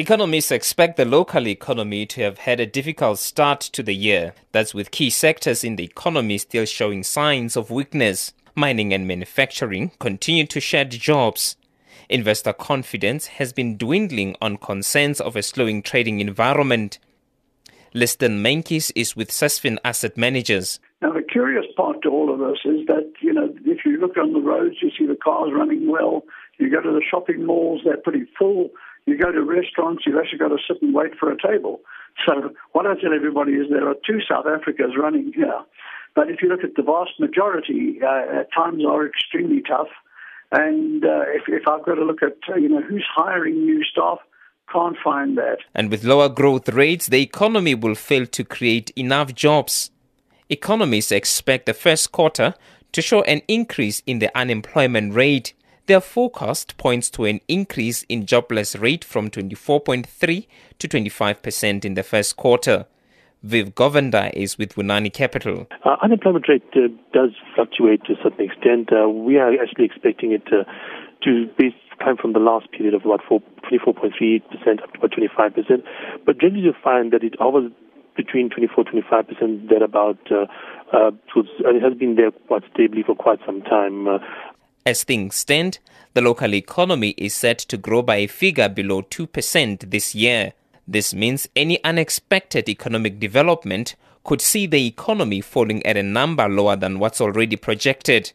Economists expect the local economy to have had a difficult start to the year. That's with key sectors in the economy still showing signs of weakness. Mining and manufacturing continue to shed jobs. Investor confidence has been dwindling on concerns of a slowing trading environment. Liston Menkis is with Sasfin Asset Managers. Now, the curious part to all of this is that, you know, if you look on the roads, you see the cars running well. You go to the shopping malls, they're pretty full. You go to restaurants, you've actually got to sit and wait for a table. So what I tell everybody is there are two South Africas running here. But if you look at the vast majority, uh, times are extremely tough. And uh, if, if I've got to look at, uh, you know, who's hiring new staff, can't find that. And with lower growth rates, the economy will fail to create enough jobs. Economists expect the first quarter to show an increase in the unemployment rate. Their forecast points to an increase in jobless rate from 24.3 to 25% in the first quarter. Viv Govender is with Vunani Capital. Uh, unemployment rate uh, does fluctuate to a certain extent. Uh, we are actually expecting it to, to be climb from the last period of about 24.3% up to about 25%. But generally you find that it hovers between 24 25% thereabout. Uh, uh, so it has been there quite stably for quite some time. Uh, as things stand, the local economy is set to grow by a figure below 2% this year. This means any unexpected economic development could see the economy falling at a number lower than what's already projected.